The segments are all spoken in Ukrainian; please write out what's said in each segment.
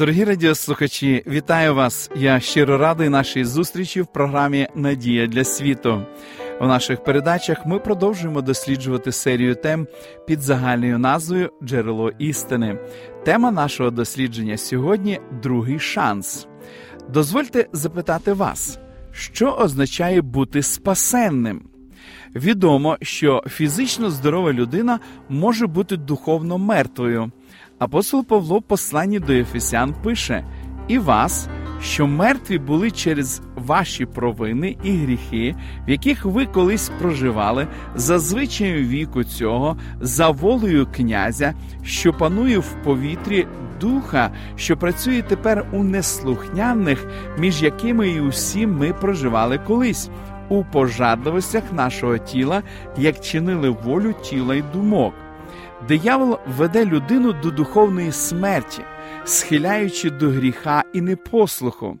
Дорогі радіослухачі, вітаю вас! Я щиро радий нашій зустрічі в програмі Надія для світу. У наших передачах ми продовжуємо досліджувати серію тем під загальною назвою Джерело істини. Тема нашого дослідження сьогодні другий шанс. Дозвольте запитати вас, що означає бути спасенним? Відомо, що фізично здорова людина може бути духовно мертвою. Апостол Павло в посланні до Ефесян пише: І вас, що мертві були через ваші провини і гріхи, в яких ви колись проживали, за звичаєм віку цього, за волею князя, що панує в повітрі духа, що працює тепер у неслухняних, між якими і усі ми проживали колись. У пожадливостях нашого тіла, як чинили волю тіла й думок. Диявол веде людину до духовної смерті, схиляючи до гріха і непослуху.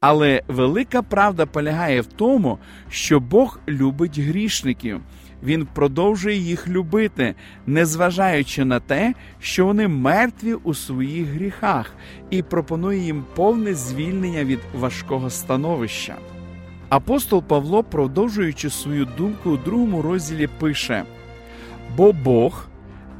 Але велика правда полягає в тому, що Бог любить грішників. Він продовжує їх любити, незважаючи на те, що вони мертві у своїх гріхах, і пропонує їм повне звільнення від важкого становища. Апостол Павло, продовжуючи свою думку у другому розділі, пише: Бо Бог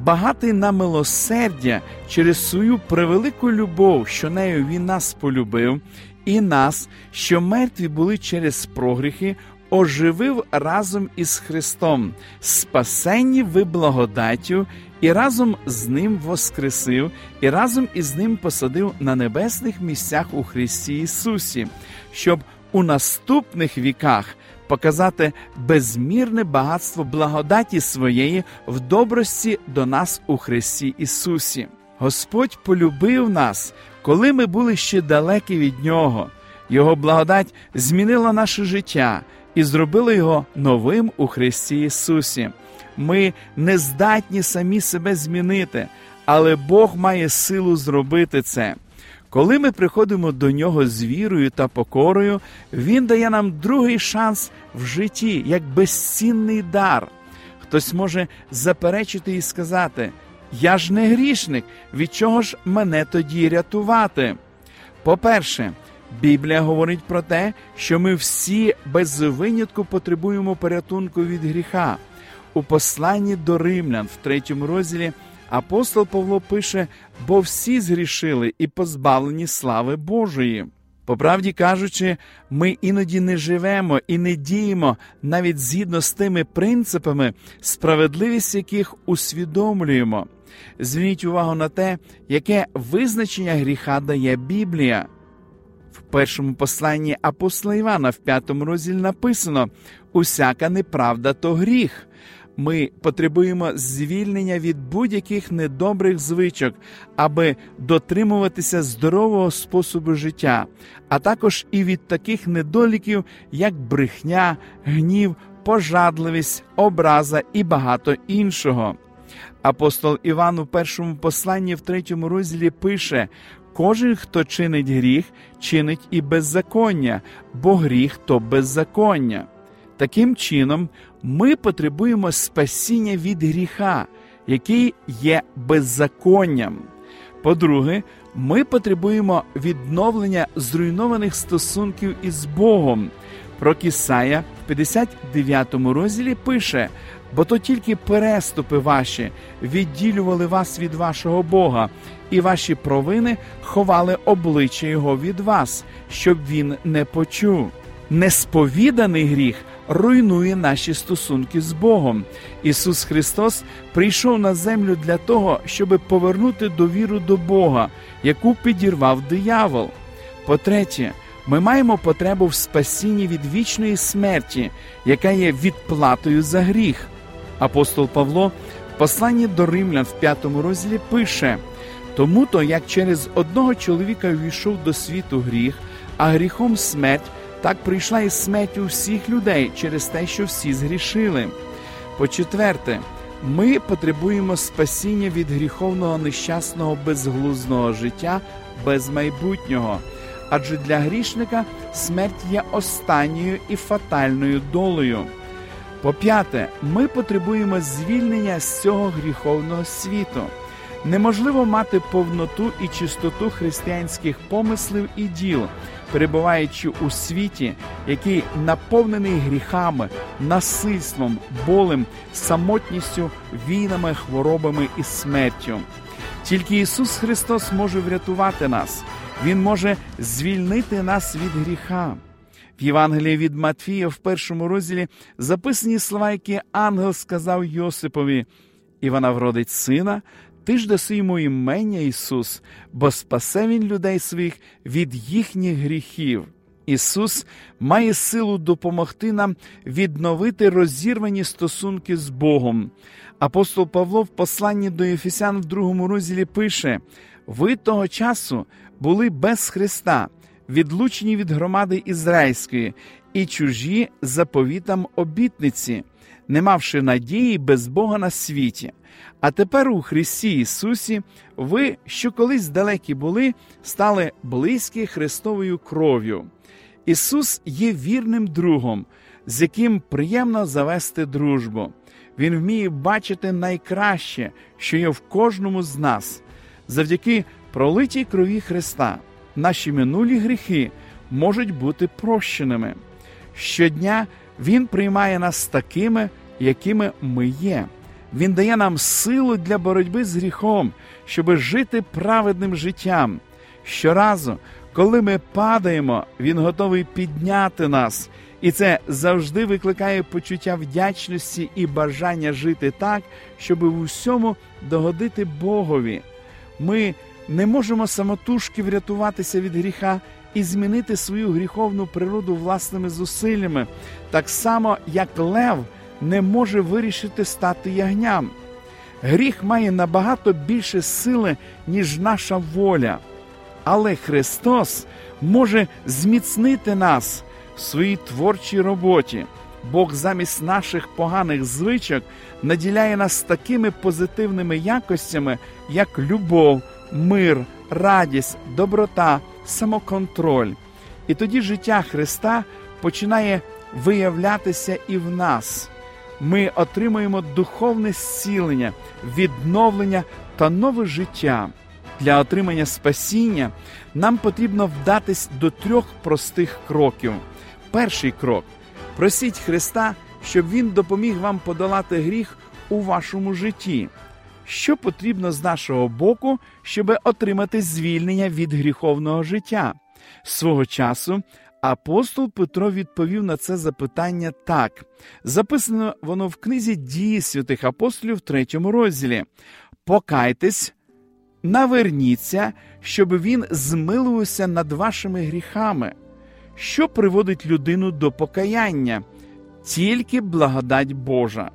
багатий на милосердя через свою превелику любов, що нею він нас полюбив, і нас, що мертві були через прогріхи, оживив разом із Христом, спасенні ви благодаттю, і разом з Ним воскресив, і разом із Ним посадив на небесних місцях у Христі Ісусі, щоб у наступних віках показати безмірне багатство благодаті своєї в добрості до нас у Христі Ісусі. Господь полюбив нас, коли ми були ще далекі від Нього. Його благодать змінила наше життя і зробила його новим у Христі Ісусі. Ми не здатні самі себе змінити, але Бог має силу зробити це. Коли ми приходимо до нього з вірою та покорою, Він дає нам другий шанс в житті, як безцінний дар. Хтось може заперечити і сказати: Я ж не грішник, від чого ж мене тоді рятувати? По-перше, Біблія говорить про те, що ми всі без винятку потребуємо порятунку від гріха. У посланні до римлян в третьому розділі апостол Павло пише: бо всі згрішили і позбавлені слави Божої. По правді кажучи, ми іноді не живемо і не діємо навіть згідно з тими принципами, справедливість яких усвідомлюємо. Зверніть увагу на те, яке визначення гріха дає Біблія. В першому посланні апостола Івана в п'ятому розділі написано: усяка неправда то гріх. Ми потребуємо звільнення від будь-яких недобрих звичок, аби дотримуватися здорового способу життя, а також і від таких недоліків, як брехня, гнів, пожадливість, образа і багато іншого. Апостол Іван у першому посланні в третьому розділі пише: кожен, хто чинить гріх, чинить і беззаконня, бо гріх то беззаконня. Таким чином, ми потребуємо спасіння від гріха, який є беззаконням. По-друге, ми потребуємо відновлення зруйнованих стосунків із Богом. Про Кісая в 59 розділі пише: бо то тільки переступи ваші відділювали вас від вашого Бога, і ваші провини ховали обличчя Його від вас, щоб він не почув. Несповіданий гріх руйнує наші стосунки з Богом. Ісус Христос прийшов на землю для того, щоб повернути довіру до Бога, яку підірвав диявол. По-третє, ми маємо потребу в спасінні від вічної смерті, яка є відплатою за гріх. Апостол Павло в посланні до римлян в п'ятому розділі пише: тому то, як через одного чоловіка війшов до світу гріх а гріхом смерть, так прийшла і смерть у всіх людей через те, що всі згрішили. По четверте, ми потребуємо спасіння від гріховного нещасного безглузного життя без майбутнього. Адже для грішника смерть є останньою і фатальною долею. По п'яте, ми потребуємо звільнення з цього гріховного світу. Неможливо мати повноту і чистоту християнських помислів і діл, перебуваючи у світі, який наповнений гріхами, насильством, болем, самотністю, війнами, хворобами і смертю. Тільки Ісус Христос може врятувати нас, Він може звільнити нас від гріха. В Євангелії від Матфія в першому розділі записані слова, які ангел сказав Йосипові, і вона вродить сина, ти ж даси йому імення Ісус, бо спасе Він людей своїх від їхніх гріхів. Ісус має силу допомогти нам відновити розірвані стосунки з Богом. Апостол Павло в посланні до Ефесян в другому розділі пише: ви того часу були без Христа, відлучені від громади ізраїльської і чужі заповітам обітниці, не мавши надії без Бога на світі. А тепер у Христі Ісусі ви, що колись далекі були, стали близькі Христовою кров'ю. Ісус є вірним другом, з яким приємно завести дружбу. Він вміє бачити найкраще, що є в кожному з нас. Завдяки пролитій крові Христа, наші минулі гріхи можуть бути прощеними. Щодня Він приймає нас такими, якими ми є. Він дає нам силу для боротьби з гріхом, щоб жити праведним життям. Щоразу, коли ми падаємо, Він готовий підняти нас, і це завжди викликає почуття вдячності і бажання жити так, щоб в усьому догодити Богові. Ми не можемо самотужки врятуватися від гріха і змінити свою гріховну природу власними зусиллями, так само, як Лев не може вирішити стати ягням. Гріх має набагато більше сили, ніж наша воля. Але Христос може зміцнити нас в своїй творчій роботі. Бог замість наших поганих звичок наділяє нас такими позитивними якостями, як любов, мир, радість, доброта, самоконтроль. І тоді життя Христа починає виявлятися і в нас. Ми отримуємо духовне зцілення, відновлення та нове життя. Для отримання спасіння нам потрібно вдатись до трьох простих кроків. Перший крок просіть Христа, щоб Він допоміг вам подолати гріх у вашому житті. Що потрібно з нашого боку, щоб отримати звільнення від гріховного життя? Свого часу апостол Петро відповів на це запитання так. Записано воно в книзі дії святих апостолів в третьому розділі. Покайтесь, наверніться, щоб він змилувався над вашими гріхами. Що приводить людину до покаяння? Тільки благодать Божа.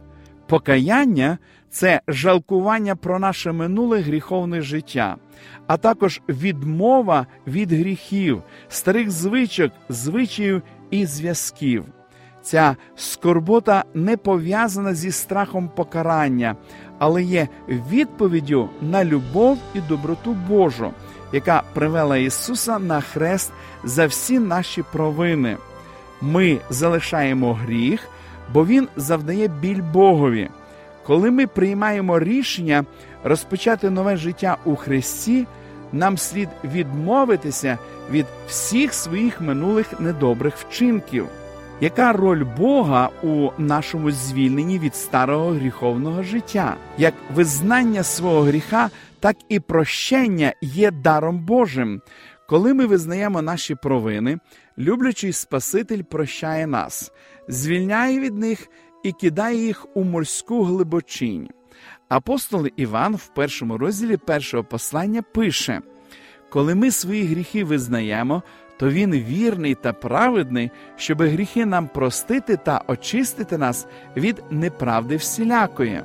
Покаяння це жалкування про наше минуле гріховне життя, а також відмова від гріхів, старих звичок, звичаїв і зв'язків. Ця скорбота не пов'язана зі страхом покарання, але є відповіддю на любов і доброту Божу, яка привела Ісуса на хрест за всі наші провини. Ми залишаємо гріх, бо Він завдає біль Богові. Коли ми приймаємо рішення розпочати нове життя у Христі, нам слід відмовитися від всіх своїх минулих недобрих вчинків. Яка роль Бога у нашому звільненні від старого гріховного життя? Як визнання свого гріха, так і прощення є даром Божим. Коли ми визнаємо наші провини, люблячий Спаситель прощає нас, звільняє від них і кидає їх у морську глибочинь. Апостол Іван в першому розділі першого послання пише: коли ми свої гріхи визнаємо, то він вірний та праведний, щоб гріхи нам простити та очистити нас від неправди всілякої.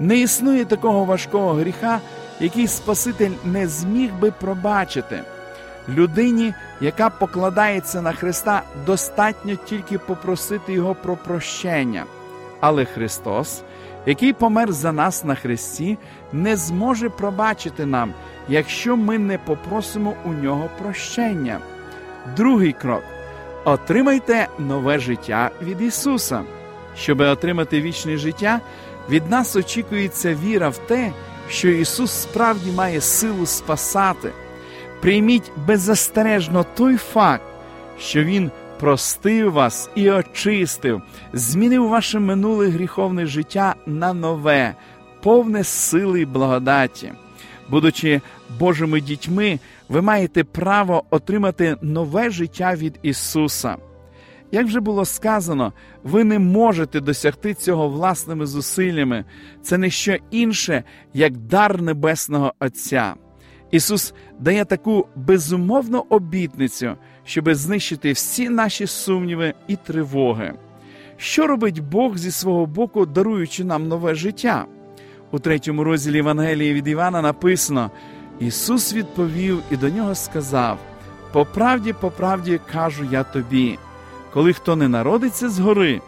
Не існує такого важкого гріха, який Спаситель не зміг би пробачити. Людині, яка покладається на Христа, достатньо тільки попросити Його про прощення. Але Христос, який помер за нас на Христі, не зможе пробачити нам, якщо ми не попросимо у нього прощення. Другий крок отримайте нове життя від Ісуса. Щоб отримати вічне життя, від нас очікується віра в те, що Ісус справді має силу спасати. Прийміть беззастережно той факт, що Він простив вас і очистив, змінив ваше минуле гріховне життя на нове, повне сили й благодаті. Будучи Божими дітьми, ви маєте право отримати нове життя від Ісуса. Як вже було сказано, ви не можете досягти цього власними зусиллями, це не що інше, як дар Небесного Отця. Ісус дає таку безумовну обітницю, щоб знищити всі наші сумніви і тривоги. Що робить Бог зі свого боку, даруючи нам нове життя? У третьому розділі Євангелії від Івана написано: Ісус відповів і до нього сказав: По правді, по правді кажу я тобі, коли хто не народиться згори,